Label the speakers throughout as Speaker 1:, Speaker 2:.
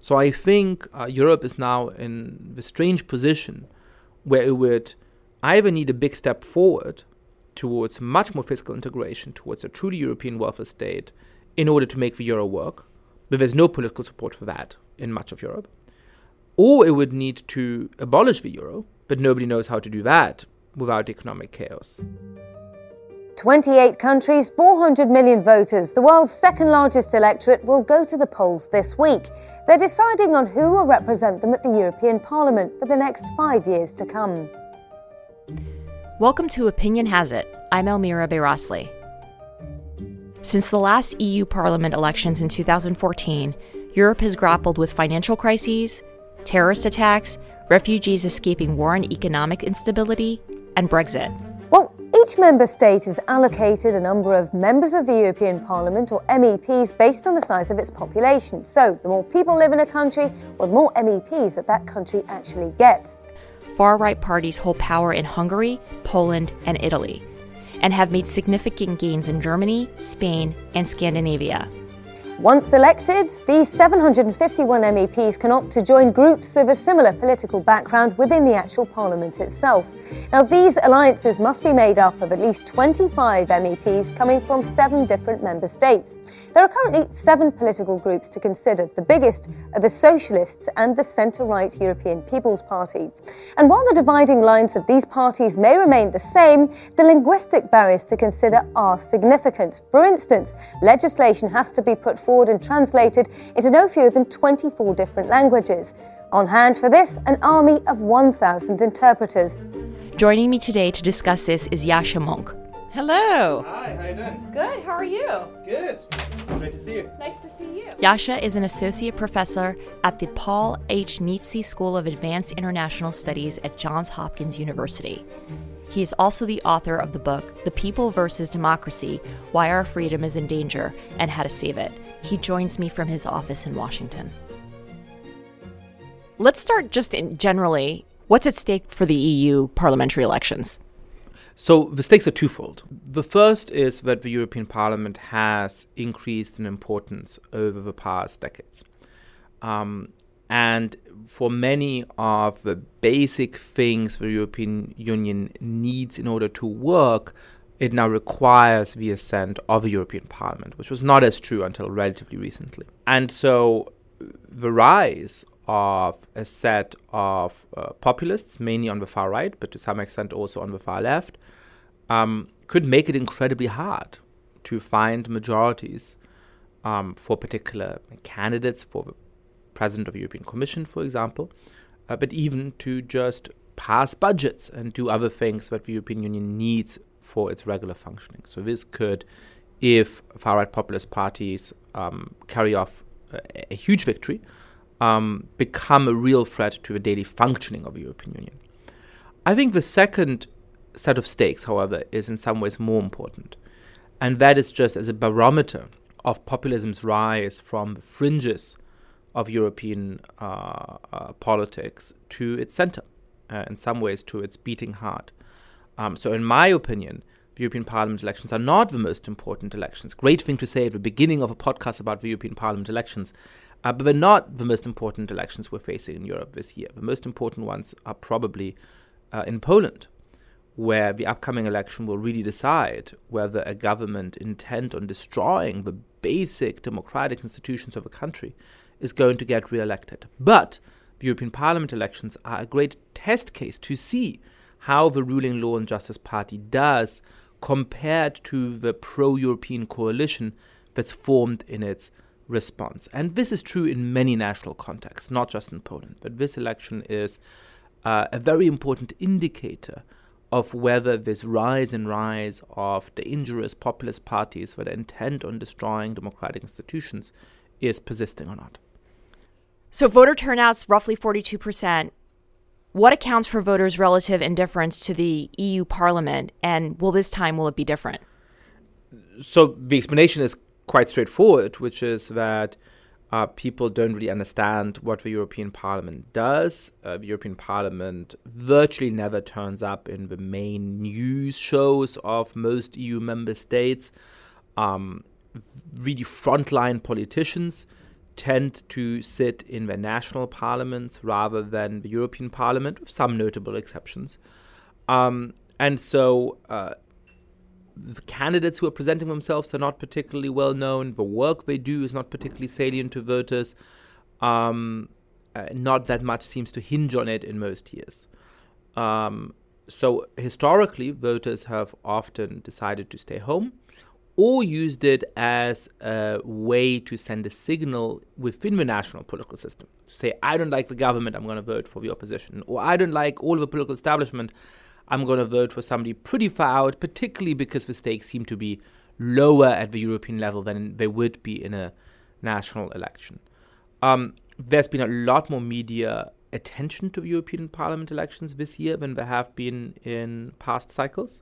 Speaker 1: So I think uh, Europe is now in the strange position where it would either need a big step forward towards much more fiscal integration, towards a truly European welfare state, in order to make the euro work, but there's no political support for that in much of Europe. Or it would need to abolish the euro, but nobody knows how to do that without economic chaos.
Speaker 2: 28 countries, 400 million voters, the world's second largest electorate will go to the polls this week. They're deciding on who will represent them at the European Parliament for the next five years to come.
Speaker 3: Welcome to Opinion Has It. I'm Elmira Bayrasli. Since the last EU Parliament elections in 2014, Europe has grappled with financial crises, terrorist attacks, refugees escaping war and economic instability, and Brexit.
Speaker 2: Well, each member state is allocated a number of members of the European Parliament or MEPs based on the size of its population. So, the more people live in a country, well, the more MEPs that that country actually gets.
Speaker 3: Far right parties hold power in Hungary, Poland, and Italy, and have made significant gains in Germany, Spain, and Scandinavia.
Speaker 2: Once elected, these 751 MEPs can opt to join groups of a similar political background within the actual parliament itself. Now, these alliances must be made up of at least 25 MEPs coming from seven different member states. There are currently seven political groups to consider. The biggest are the Socialists and the centre right European People's Party. And while the dividing lines of these parties may remain the same, the linguistic barriers to consider are significant. For instance, legislation has to be put forward and translated into no fewer than 24 different languages. On hand for this, an army of 1,000 interpreters.
Speaker 3: Joining me today to discuss this is Yascha Mounk.
Speaker 4: Hello.
Speaker 1: Hi, how you doing?
Speaker 3: Good, how are you?
Speaker 1: Good. Great to see you.
Speaker 3: Nice to see you. Yascha is an associate professor at the Paul H. Nitze School of Advanced International Studies at Johns Hopkins University. He is also the author of the book, The People versus Democracy Why Our Freedom is in Danger and How to Save It. He joins me from his office in Washington. Let's start just in generally. What's at stake for the EU parliamentary elections?
Speaker 1: So the stakes are twofold. The first is that the European Parliament has increased in importance over the past decades. Um, and for many of the basic things the European Union needs in order to work, it now requires the assent of the European Parliament, which was not as true until relatively recently. And so the rise of a set of uh, populists, mainly on the far right, but to some extent also on the far left, um, could make it incredibly hard to find majorities um, for particular candidates for the president of the European Commission, for example, uh, but even to just pass budgets and do other things that the European Union needs for its regular functioning. So this could, if far right populist parties um, carry off a, a huge victory, um, become a real threat to the daily functioning of the European Union. I think the second set of stakes, however, is in some ways more important. And that is just as a barometer of populism's rise from the fringes of European uh, uh, politics to its center, uh, in some ways to its beating heart. Um, so, in my opinion, the European Parliament elections are not the most important elections. Great thing to say at the beginning of a podcast about the European Parliament elections. Uh, but they're not the most important elections we're facing in Europe this year. The most important ones are probably uh, in Poland, where the upcoming election will really decide whether a government intent on destroying the basic democratic institutions of a country is going to get re-elected. But the European Parliament elections are a great test case to see how the ruling Law and Justice Party does compared to the pro-European coalition that's formed in its response. And this is true in many national contexts, not just in Poland. But this election is uh, a very important indicator of whether this rise and rise of dangerous populist parties that are intent on destroying democratic institutions is persisting or not.
Speaker 3: So, voter turnout's roughly 42%. What accounts for voters' relative indifference to the EU Parliament, and will this time will it be different?
Speaker 1: So the explanation is quite straightforward, which is that uh, people don't really understand what the European Parliament does. Uh, the European Parliament virtually never turns up in the main news shows of most EU member states. Um, really, frontline politicians tend to sit in their national parliaments rather than the European Parliament, with some notable exceptions. Um, and so uh, the candidates who are presenting themselves are not particularly well known. The work they do is not particularly salient to voters. Um, uh, not that much seems to hinge on it in most years. Um, so historically, voters have often decided to stay home or used it as a way to send a signal within the national political system to say, I don't like the government, I'm going to vote for the opposition, or I don't like all the political establishment, I'm going to vote for somebody pretty far out, particularly because the stakes seem to be lower at the European level than they would be in a national election. Um, there's been a lot more media attention to European Parliament elections this year than there have been in past cycles.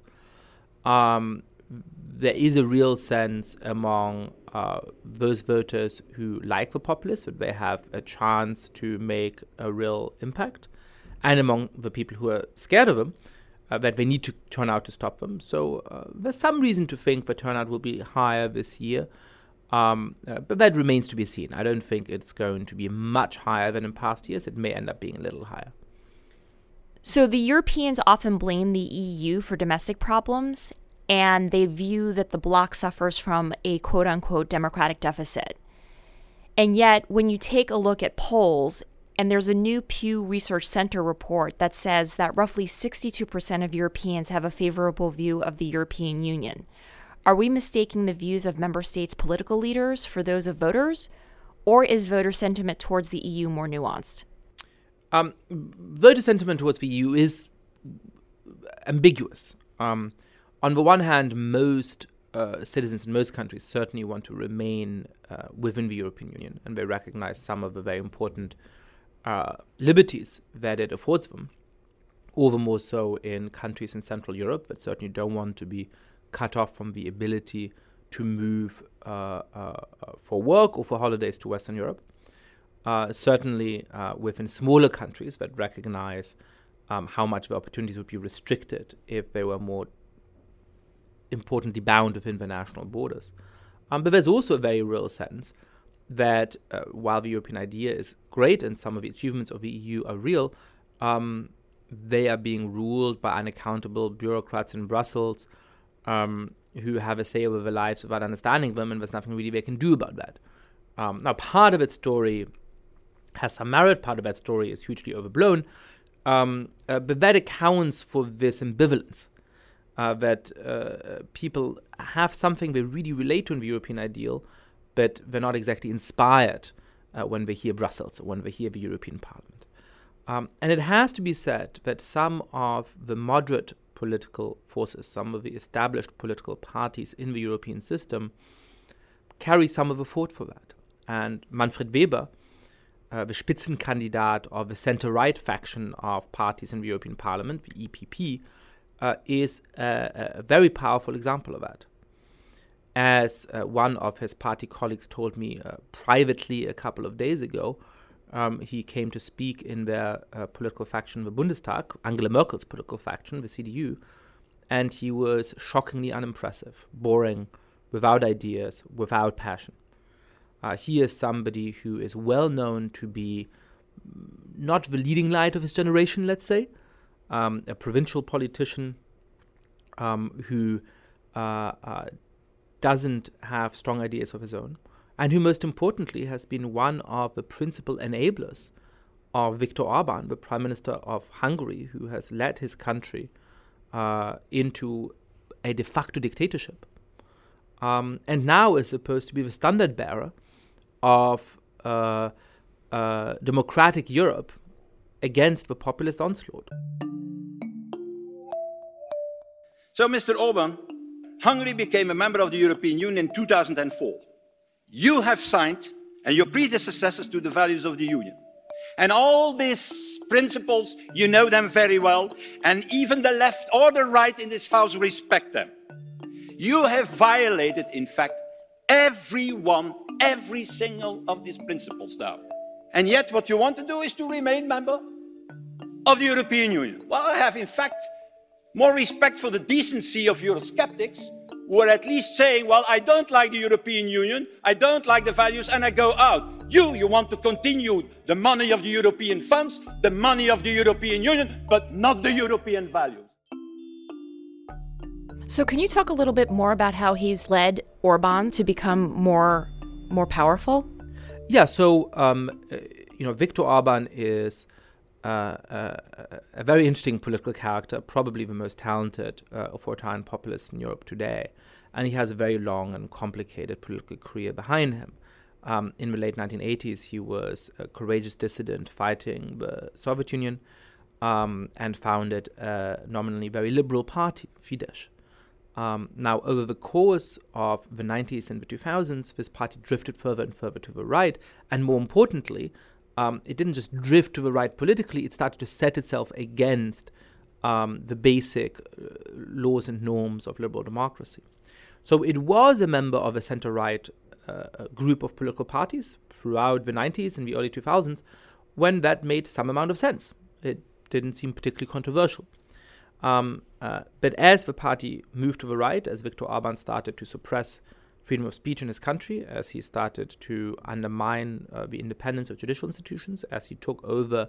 Speaker 1: Um, there is a real sense among uh, those voters who like the populists that they have a chance to make a real impact, and among the people who are scared of them uh, that they need to turn out to stop them. So uh, there's some reason to think the turnout will be higher this year. Um, uh, but that remains to be seen. I don't think it's going to be much higher than in past years. It may end up being a little higher.
Speaker 3: So the Europeans often blame the EU for domestic problems, and they view that the bloc suffers from a quote unquote democratic deficit. And yet, when you take a look at polls, and there's a new Pew Research Center report that says that roughly 62% of Europeans have a favorable view of the European Union. Are we mistaking the views of member states' political leaders for those of voters? Or is voter sentiment towards the EU more nuanced?
Speaker 1: Um, voter sentiment towards the EU is ambiguous. Um, on the one hand, most uh, citizens in most countries certainly want to remain uh, within the European Union, and they recognize some of the very important uh, liberties that it affords them. All the more so in countries in Central Europe that certainly don't want to be cut off from the ability to move uh, uh, uh, for work or for holidays to Western Europe. certainly within smaller countries that recognize um, how much the opportunities would be restricted if they were more importantly bound within the national borders. Um, but there's also a very real sense that uh, while the European idea is great and some of the achievements of the EU are real, um, they are being ruled by unaccountable bureaucrats in Brussels um, who have a say over their lives without understanding them, and there's nothing really they can do about that. Um, now, part of its story has some merit, part of that story is hugely overblown, um, uh, but that accounts for this ambivalence. Uh, that uh, people have something they really relate to in the European ideal, but we're not exactly inspired uh, when they hear Brussels or when they hear the European Parliament. Um, and it has to be said that some of the moderate political forces, some of the established political parties in the European system, carry some of the fault for that. And Manfred Weber, uh, the Spitzenkandidat of the center right faction of parties in the European Parliament, the EPP, uh, is a, a, very powerful example of that. As uh, one of his party colleagues told me uh, privately a couple of days ago, um, he came to speak in their uh, political faction, the Bundestag, Angela Merkel's political faction, the CDU, and he was shockingly unimpressive, boring, without ideas, without passion. Uh, he is somebody who is well known to be not the leading light of his generation, let's say, um, a provincial politician um, who uh, uh doesn't have strong ideas of his own and who, most importantly, has been one of the principal enablers of Viktor Orban, the Prime Minister of Hungary, who has led his country uh, into a de facto dictatorship. Um, and now is supposed to be the standard bearer of uh, uh, democratic Europe against the populist onslaught.
Speaker 4: So, Mr. Orban, Hungary became a member of the European Union in 2004 you have signed and your predecessors to the values of the Union. And all these principles, you know them very well, and even the left or the right in this House respect them. You have violated, in fact, every one, every single of these principles now. And yet, what you want to do is to remain member of the European Union. Well, I have, in fact, more respect for the decency of Eurosceptics who are at least saying, well, I don't like the European Union, I don't like the values, and I go out. You, you want to continue the money of the European funds, the money of the European Union, but not the European values.
Speaker 3: So, can you talk a little bit more about how he's led Orban to become more more powerful?
Speaker 1: Yeah. So, um, you know, Viktor Orban is uh, uh, a very interesting political character, probably the most talented uh, authoritarian populist in Europe today, and he has a very long and complicated political career behind him. Um, in the late 1980s, he was a courageous dissident fighting the Soviet Union um, and founded a nominally very liberal party, Fidesz. Um, now, over the course of the 90s and the 2000s, this party drifted further and further to the right, and more importantly, um, it didn't just drift to the right politically, it started to set itself against um, the basic uh, laws and norms of liberal democracy. So it was a member of a center right uh, group of political parties throughout the 90s and the early 2000s when that made some amount of sense. It didn't seem particularly controversial. Um, uh, but as the party moved to the right, as Viktor Orban started to suppress freedom of speech in his country, as he started to undermine uh, the independence of judicial institutions, as he took over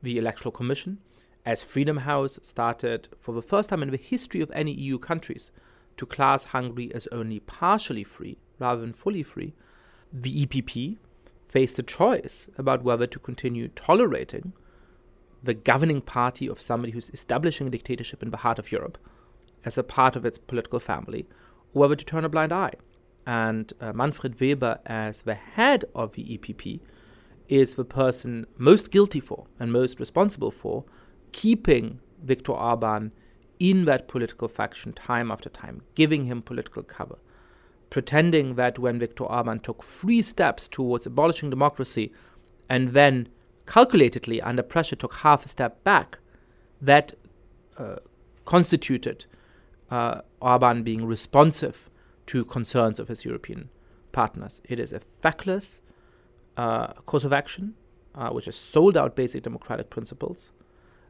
Speaker 1: the Electoral Commission, as Freedom House started, for the first time in the history of any EU countries, to class Hungary as only partially free rather than fully free, the EPP faced a choice about whether to continue tolerating the governing party of somebody who's establishing a dictatorship in the heart of Europe as a part of its political family, or whether to turn a blind eye. And uh, Manfred Weber, as the head of the EPP, is the person most guilty for and most responsible for keeping Viktor Orban in that political faction time after time, giving him political cover, pretending that when Viktor Orban took three steps towards abolishing democracy and then calculatedly, under pressure, took half a step back, that uh, constituted uh, Orban being responsive to concerns of his European partners. It is a feckless uh, course of action, uh, which has sold out basic democratic principles.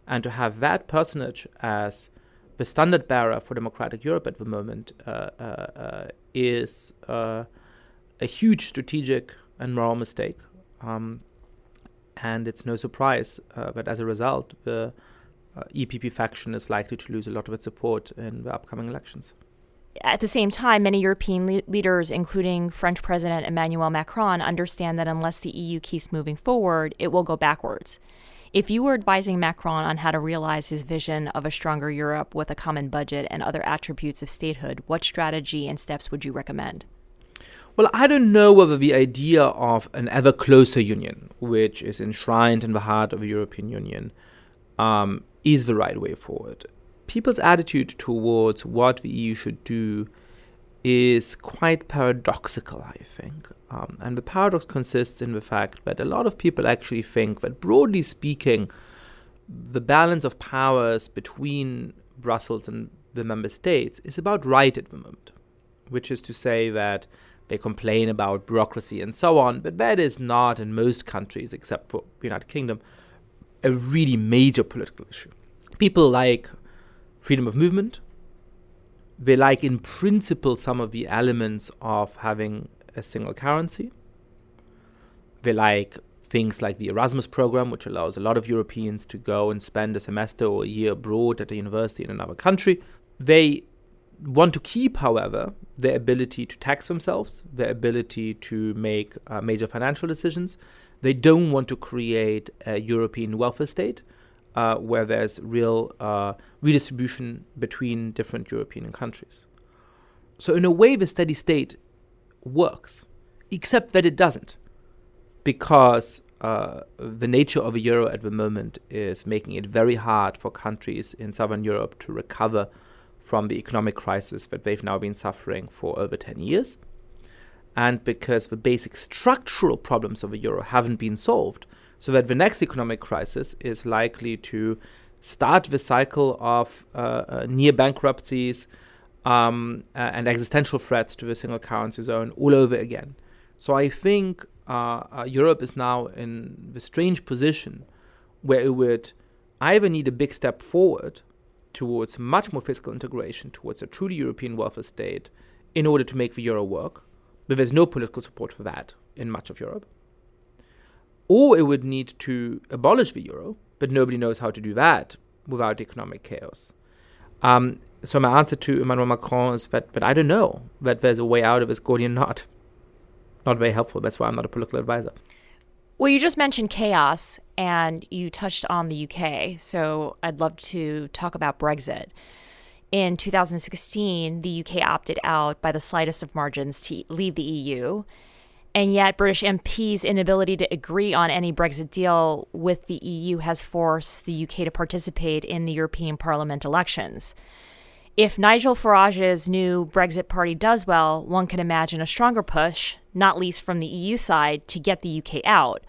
Speaker 1: And to have that personage as the standard bearer for democratic Europe at the moment uh, uh, uh is uh, a huge strategic and moral mistake. Um, and it's no surprise that as a result, the EPP faction is likely to lose a lot of its support in the upcoming elections.
Speaker 3: At the same time, many European le- leaders, including French President Emmanuel Macron, understand that unless the EU keeps moving forward, it will go backwards. If you were advising Macron on how to realize his vision of a stronger Europe with a common budget and other attributes of statehood, what strategy and steps would you recommend?
Speaker 1: Well, I don't know whether the idea of an ever closer union, which is enshrined in the heart of the European Union, um, is the right way forward. People's attitude towards what the EU should do is quite paradoxical, I think. Um, and the paradox consists in the fact that a lot of people actually think that, broadly speaking, the balance of powers between Brussels and the member states is about right at the moment, which is to say that they complain about bureaucracy and so on, but that is not in most countries, except for the United Kingdom, a really major political issue. People like freedom of movement, they like, in principle, some of the elements of having a single currency. They like things like the Erasmus program, which allows a lot of Europeans to go and spend a semester or a year abroad at a university in another country. They want to keep, however, their ability to tax themselves, their ability to make uh, major financial decisions. They don't want to create a European welfare state uh, where there's real uh, redistribution between different European countries. So, in a way, the steady state works, except that it doesn't, because uh, the nature of a euro at the moment is making it very hard for countries in southern Europe to recover from the economic crisis that they've now been suffering for over 10 years. And because the basic structural problems of the euro haven't been solved, so that the next economic crisis is likely to start the cycle of uh, uh, near bankruptcies um, and existential threats to the single currency zone all over again. So I think uh, uh, Europe is now in the strange position where it would either need a big step forward towards much more fiscal integration, towards a truly European welfare state, in order to make the euro work. But there's no political support for that in much of Europe. Or it would need to abolish the euro, but nobody knows how to do that without economic chaos. Um, so my answer to Emmanuel Macron is that, but I don't know that there's a way out of this Gordian knot. Not very helpful. That's why I'm not a political advisor.
Speaker 3: Well, you just mentioned chaos and you touched on the UK. So I'd love to talk about Brexit. In 2016, the UK opted out by the slightest of margins to leave the EU. And yet, British MPs' inability to agree on any Brexit deal with the EU has forced the UK to participate in the European Parliament elections. If Nigel Farage's new Brexit party does well, one can imagine a stronger push, not least from the EU side, to get the UK out.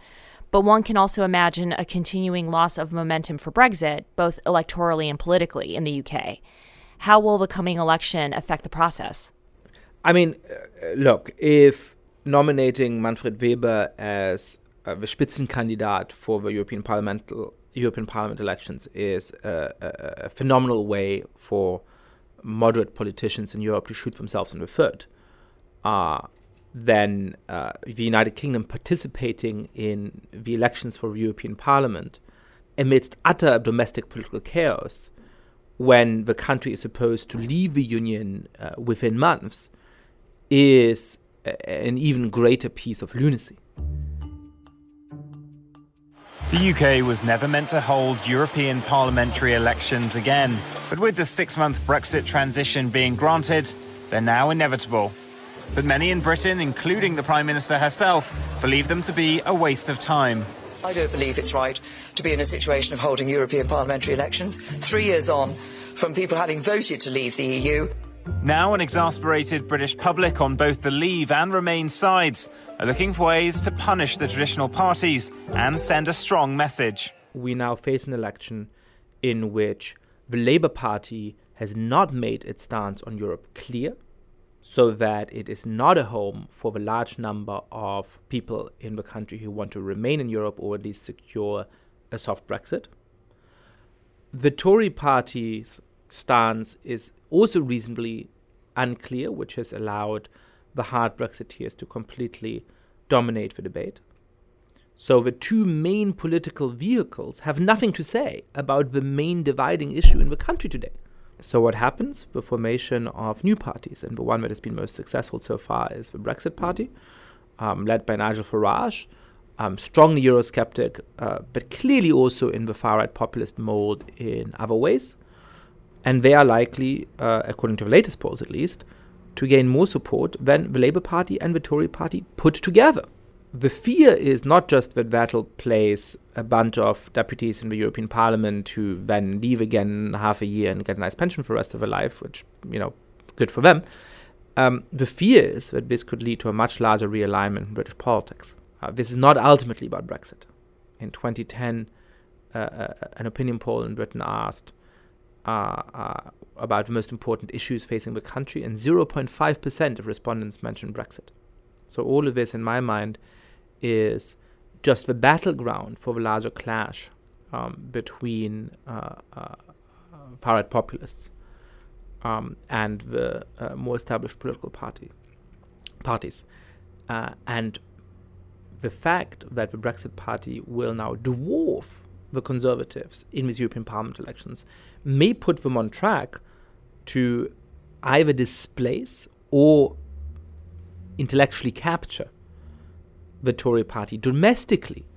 Speaker 3: But one can also imagine a continuing loss of momentum for Brexit, both electorally and politically, in the UK. How will the coming election affect the process?
Speaker 1: I mean, uh, look, if nominating Manfred Weber as uh, the Spitzenkandidat for the European Parliament European Parliament elections is a, a, a, phenomenal way for moderate politicians in Europe to shoot themselves in the foot. Uh, then uh, the United Kingdom participating in the elections for the European Parliament amidst utter domestic political chaos when the country is supposed to leave the Union uh, within months is an even greater piece of lunacy.
Speaker 5: The UK was never meant to hold European parliamentary elections again, but with the six month Brexit transition being granted, they're now inevitable. But many in Britain, including the Prime Minister herself, believe them to be a waste of time.
Speaker 6: I don't believe it's right to be in a situation of holding European parliamentary elections three years on from people having voted to leave the EU
Speaker 5: now, an exasperated British public on both the Leave and Remain sides are looking for ways to punish the traditional parties and send a strong message.
Speaker 1: We now face an election in which the Labour Party has not made its stance on Europe clear, so that it is not a home for the large number of people in the country who want to remain in Europe or at least secure a soft Brexit. The Tory party's stance is also reasonably unclear, which has allowed the hard Brexiteers to completely dominate the debate. So the two main political vehicles have nothing to say about the main dividing issue in the country today. So what happens? The formation of new parties, and the one that has been most successful so far is the Brexit Party, um, led by Nigel Farage, um, strongly Eurosceptic, uh, but clearly also in the far right populist mold in other ways and they are likely, uh, according to the latest polls at least, to gain more support than the Labour Party and the Tory Party put together. The fear is not just that that'll place a bunch of deputies in the European Parliament who then leave again half a year and get a nice pension for the rest of their life, which, you know, good for them. Um, the fear is that this could lead to a much larger realignment in British politics. Uh, this is not ultimately about Brexit. In 2010, uh, uh, an opinion poll in Britain asked uh, about the most important issues facing the country, and 0.5% of respondents mentioned Brexit. So, all of this, in my mind, is just the battleground for the larger clash um, between uh, uh far right populists um, and the uh, more established political party parties. Uh, and the fact that the Brexit Party will now dwarf the Conservatives in these European Parliament elections may put them on track to either displace or intellectually capture the Tory party domestically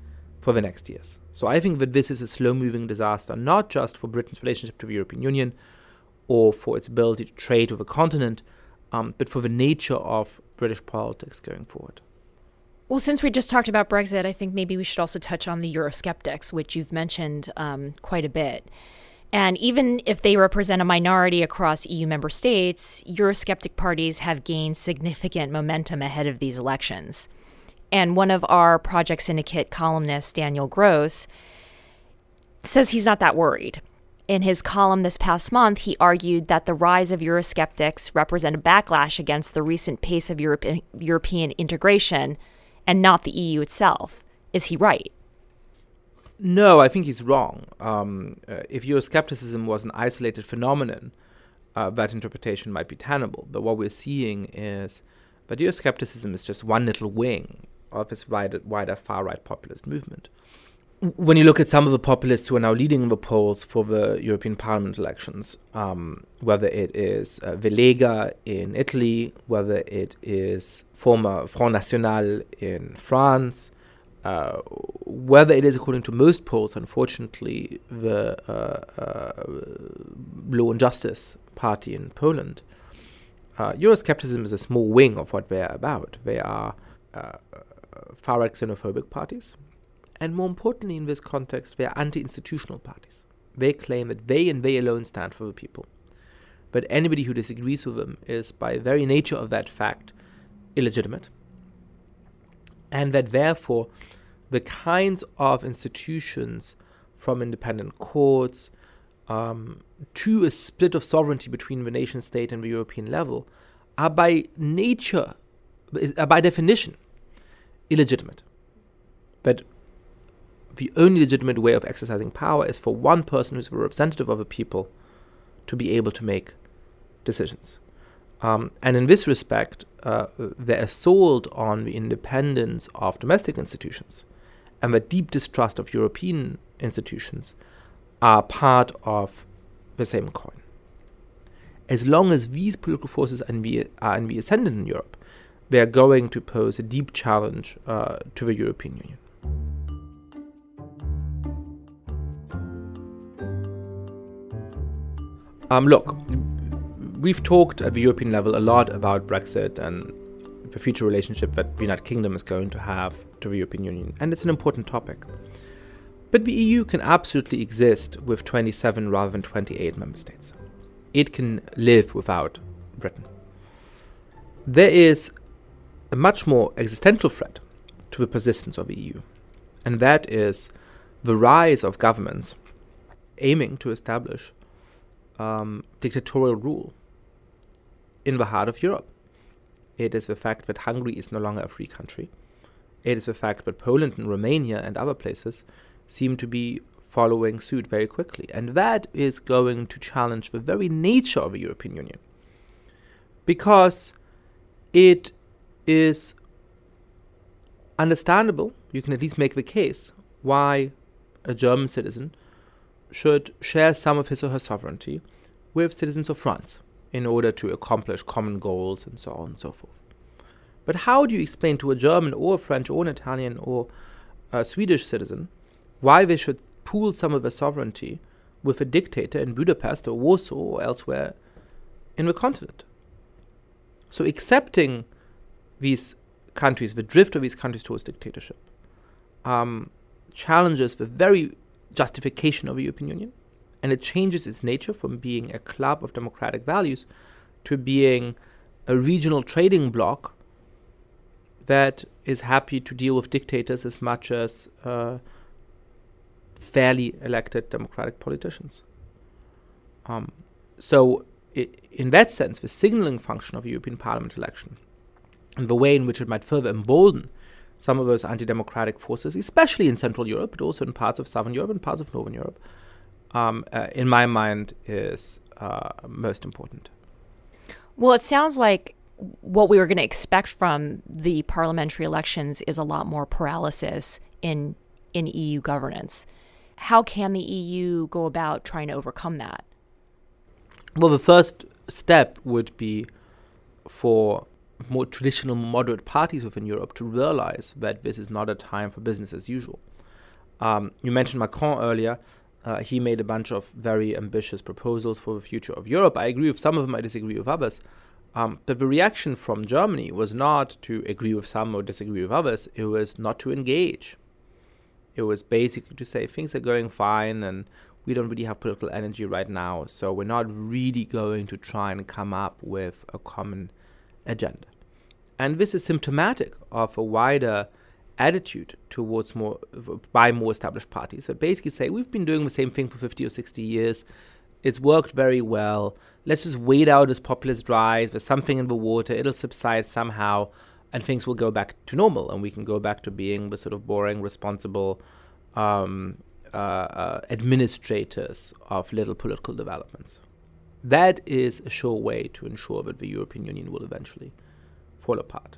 Speaker 1: for the next years. So I think that this is a slow moving disaster, not just for Britain's relationship to the European Union or for its ability to trade with the continent, um, but for the nature of British politics going forward.
Speaker 3: Well, since we just talked about Brexit, I think maybe we should also touch on the Eurosceptics, which you've mentioned um, quite a bit. And even if they represent a minority across EU member states, Eurosceptic parties have gained significant momentum ahead of these elections. And one of our Project Syndicate columnists, Daniel Gros, says he's not that worried. In his column this past month, he argued that the rise of Eurosceptics represent a backlash against the recent pace of Europe- European integration and not the EU itself. Is he right?
Speaker 1: No, I think he's wrong. Um, uh, if Euroscepticism was an isolated phenomenon, uh, that interpretation might be tenable. But what we're seeing is that Euroscepticism is just one little wing of this wider, wider far right populist movement. When you look at some of the populists who are now leading the polls for the European Parliament elections, um, whether it is uh, Lega in Italy, whether it is former Front National in France, uh, whether it is according to most polls, unfortunately, the uh, uh, Law and Justice Party in Poland, uh, Euroscepticism is a small wing of what they're about. They are uh, far right xenophobic parties, and more importantly, in this context, they are anti institutional parties. They claim that they and they alone stand for the people. But anybody who disagrees with them is, by very nature of that fact, illegitimate and that therefore the kinds of institutions from independent courts um, to a split of sovereignty between the nation state and the European level are by nature, are by definition, illegitimate. But the only legitimate way of exercising power is for one person who's a representative of a people to be able to make decisions. Um, and in this respect, uh, the assault on the independence of domestic institutions and the deep distrust of European institutions are part of the same coin. As long as these political forces are in the, are in the ascendant in Europe, they are going to pose a deep challenge uh, to the European Union. Um, look, we've talked at the European level a lot about Brexit and the future relationship that the United Kingdom is going to have to the European Union, and it's an important topic. But the EU can absolutely exist with 27 rather than 28 member states. It can live without Britain. There is a much more existential threat to the persistence of the EU, and that is the rise of governments aiming to establish um, dictatorial rule in the heart of Europe. It is the fact that Hungary is no longer a free country. It is the fact that Poland and Romania and other places seem to be following suit very quickly. And that is going to challenge the very nature of the European Union. Because it is understandable, you can at least make the case, why a German citizen should share some of his or her sovereignty with citizens of France in order to accomplish common goals and so on and so forth. But how do you explain to a German or a French or an Italian or a Swedish citizen why they should pool some of their sovereignty with a dictator in Budapest or Warsaw or elsewhere in the continent? So accepting these countries, the drift of these countries towards dictatorship, um, challenges the very justification of the European Union and it changes its nature from being a club of democratic values to being a regional trading bloc that is happy to deal with dictators as much as uh, fairly elected democratic politicians. Um, so, in that sense, the signaling function of a European Parliament election and the way in which it might further embolden some of those anti democratic forces, especially in Central Europe, but also in parts of Southern Europe and parts of Northern Europe, um, uh, in my mind, is uh, most important.
Speaker 3: Well, it sounds like what we were going to expect from the parliamentary elections is a lot more paralysis in in EU governance. How can the EU go about trying to overcome that?
Speaker 1: Well, the first step would be for more traditional moderate parties within Europe to realize that this is not a time for business as usual. Um, you mentioned Macron earlier. Uh, he made a bunch of very ambitious proposals for the future of Europe. I agree with some of them, I disagree with others. Um, but the reaction from Germany was not to agree with some or disagree with others, it was not to engage. It was basically to say things are going fine and we don't really have political energy right now, so we're not really going to try and come up with a common agenda. And this is symptomatic of a wider attitude towards more by more established parties. That basically say we've been doing the same thing for 50 or 60 years. It's worked very well. Let's just wait out as populist rise there's something in the water. It'll subside somehow and things will go back to normal and we can go back to being the sort of boring responsible um, uh, uh, administrators of little political developments. That is a sure way to ensure that the European Union will eventually fall apart.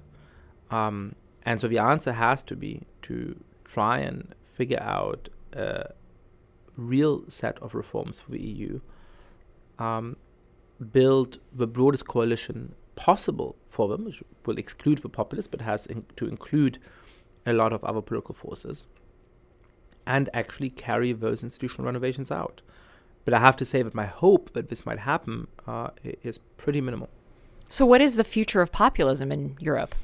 Speaker 1: Um, and so the answer has to be to try and figure out a real set of reforms for the EU, um, build the broadest coalition possible for them, which will exclude the populists but has in to include a lot of other political forces, and actually carry those institutional renovations out. But I have to say that my hope that this might happen uh, is pretty minimal.
Speaker 3: So, what is the future of populism in Europe?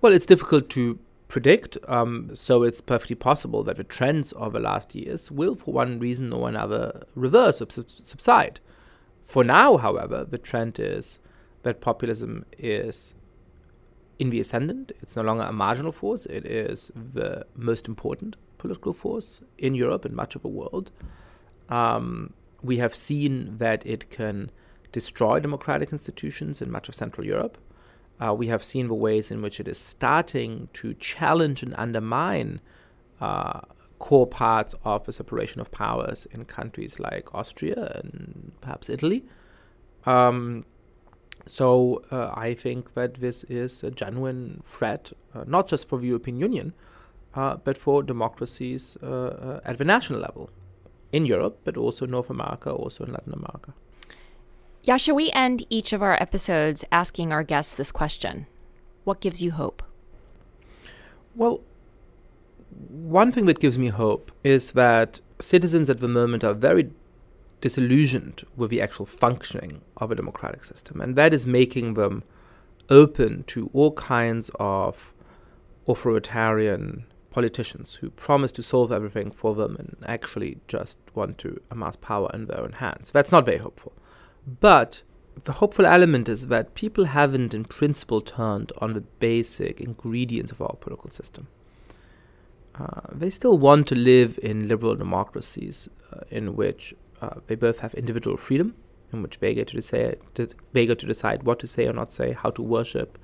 Speaker 1: Well, it's difficult to predict. Um, so it's perfectly possible that the trends of the last years will, for one reason or another, reverse or subside. For now, however, the trend is that populism is in the ascendant. It's no longer a marginal force, it is the most important political force in Europe and much of the world. Um, we have seen that it can destroy democratic institutions in much of Central Europe. Uh, we have seen the ways in which it is starting to challenge and undermine uh, core parts of the separation of powers in countries like Austria and perhaps Italy. Um, so uh, I think that this is a genuine threat, uh, not just for the European Union, uh, but for democracies uh, at the national level in Europe, but also North America, also in Latin America.
Speaker 3: Yascha, we end each of our episodes asking our guests this question What gives you hope?
Speaker 1: Well, one thing that gives me hope is that citizens at the moment are very disillusioned with the actual functioning of a democratic system, and that is making them open to all kinds of authoritarian politicians who promise to solve everything for them and actually just want to amass power in their own hands. That's not very hopeful. But the hopeful element is that people haven't, in principle, turned on the basic ingredients of our political system. Uh, they still want to live in liberal democracies uh, in which uh, they both have individual freedom, in which they get to decide, they get to decide what to say or not say, how to worship,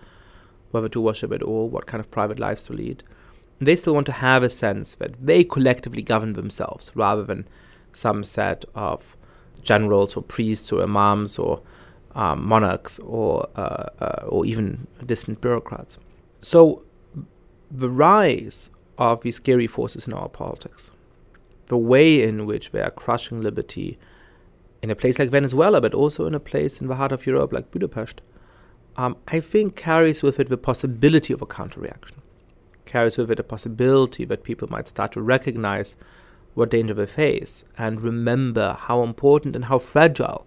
Speaker 1: whether to worship at all, what kind of private lives to lead. And they still want to have a sense that they collectively govern themselves rather than some set of generals or priests or imams or um, monarchs or uh, uh, or even distant bureaucrats. So the rise of these scary forces in our politics, the way in which they are crushing liberty in a place like Venezuela, but also in a place in the heart of Europe like Budapest, um, I think carries with it the possibility of a counterreaction, carries with it a possibility that people might start to recognize what danger they face and remember how important and how fragile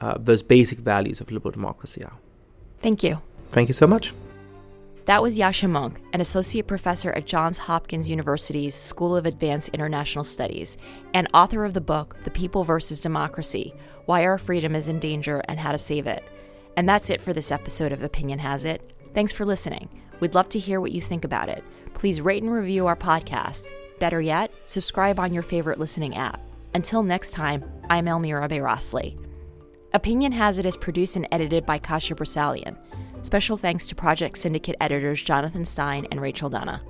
Speaker 1: uh, those basic values of liberal democracy are.
Speaker 3: Thank you.
Speaker 1: Thank you so much.
Speaker 3: That was Yascha Mounk, an associate professor at Johns Hopkins University's School of Advanced International Studies and author of the book The People versus Democracy Why Our Freedom is in Danger and How to Save It. And that's it for this episode of Opinion Has It. Thanks for listening. We'd love to hear what you think about it. Please rate and review our podcast Better yet, subscribe on your favorite listening app. Until next time, I'm Elmira Bayrasli. Opinion Has It is produced and edited by Kasia Broussalian. Special thanks to Project Syndicate editors Jonathan Stein and Rachel Dunna.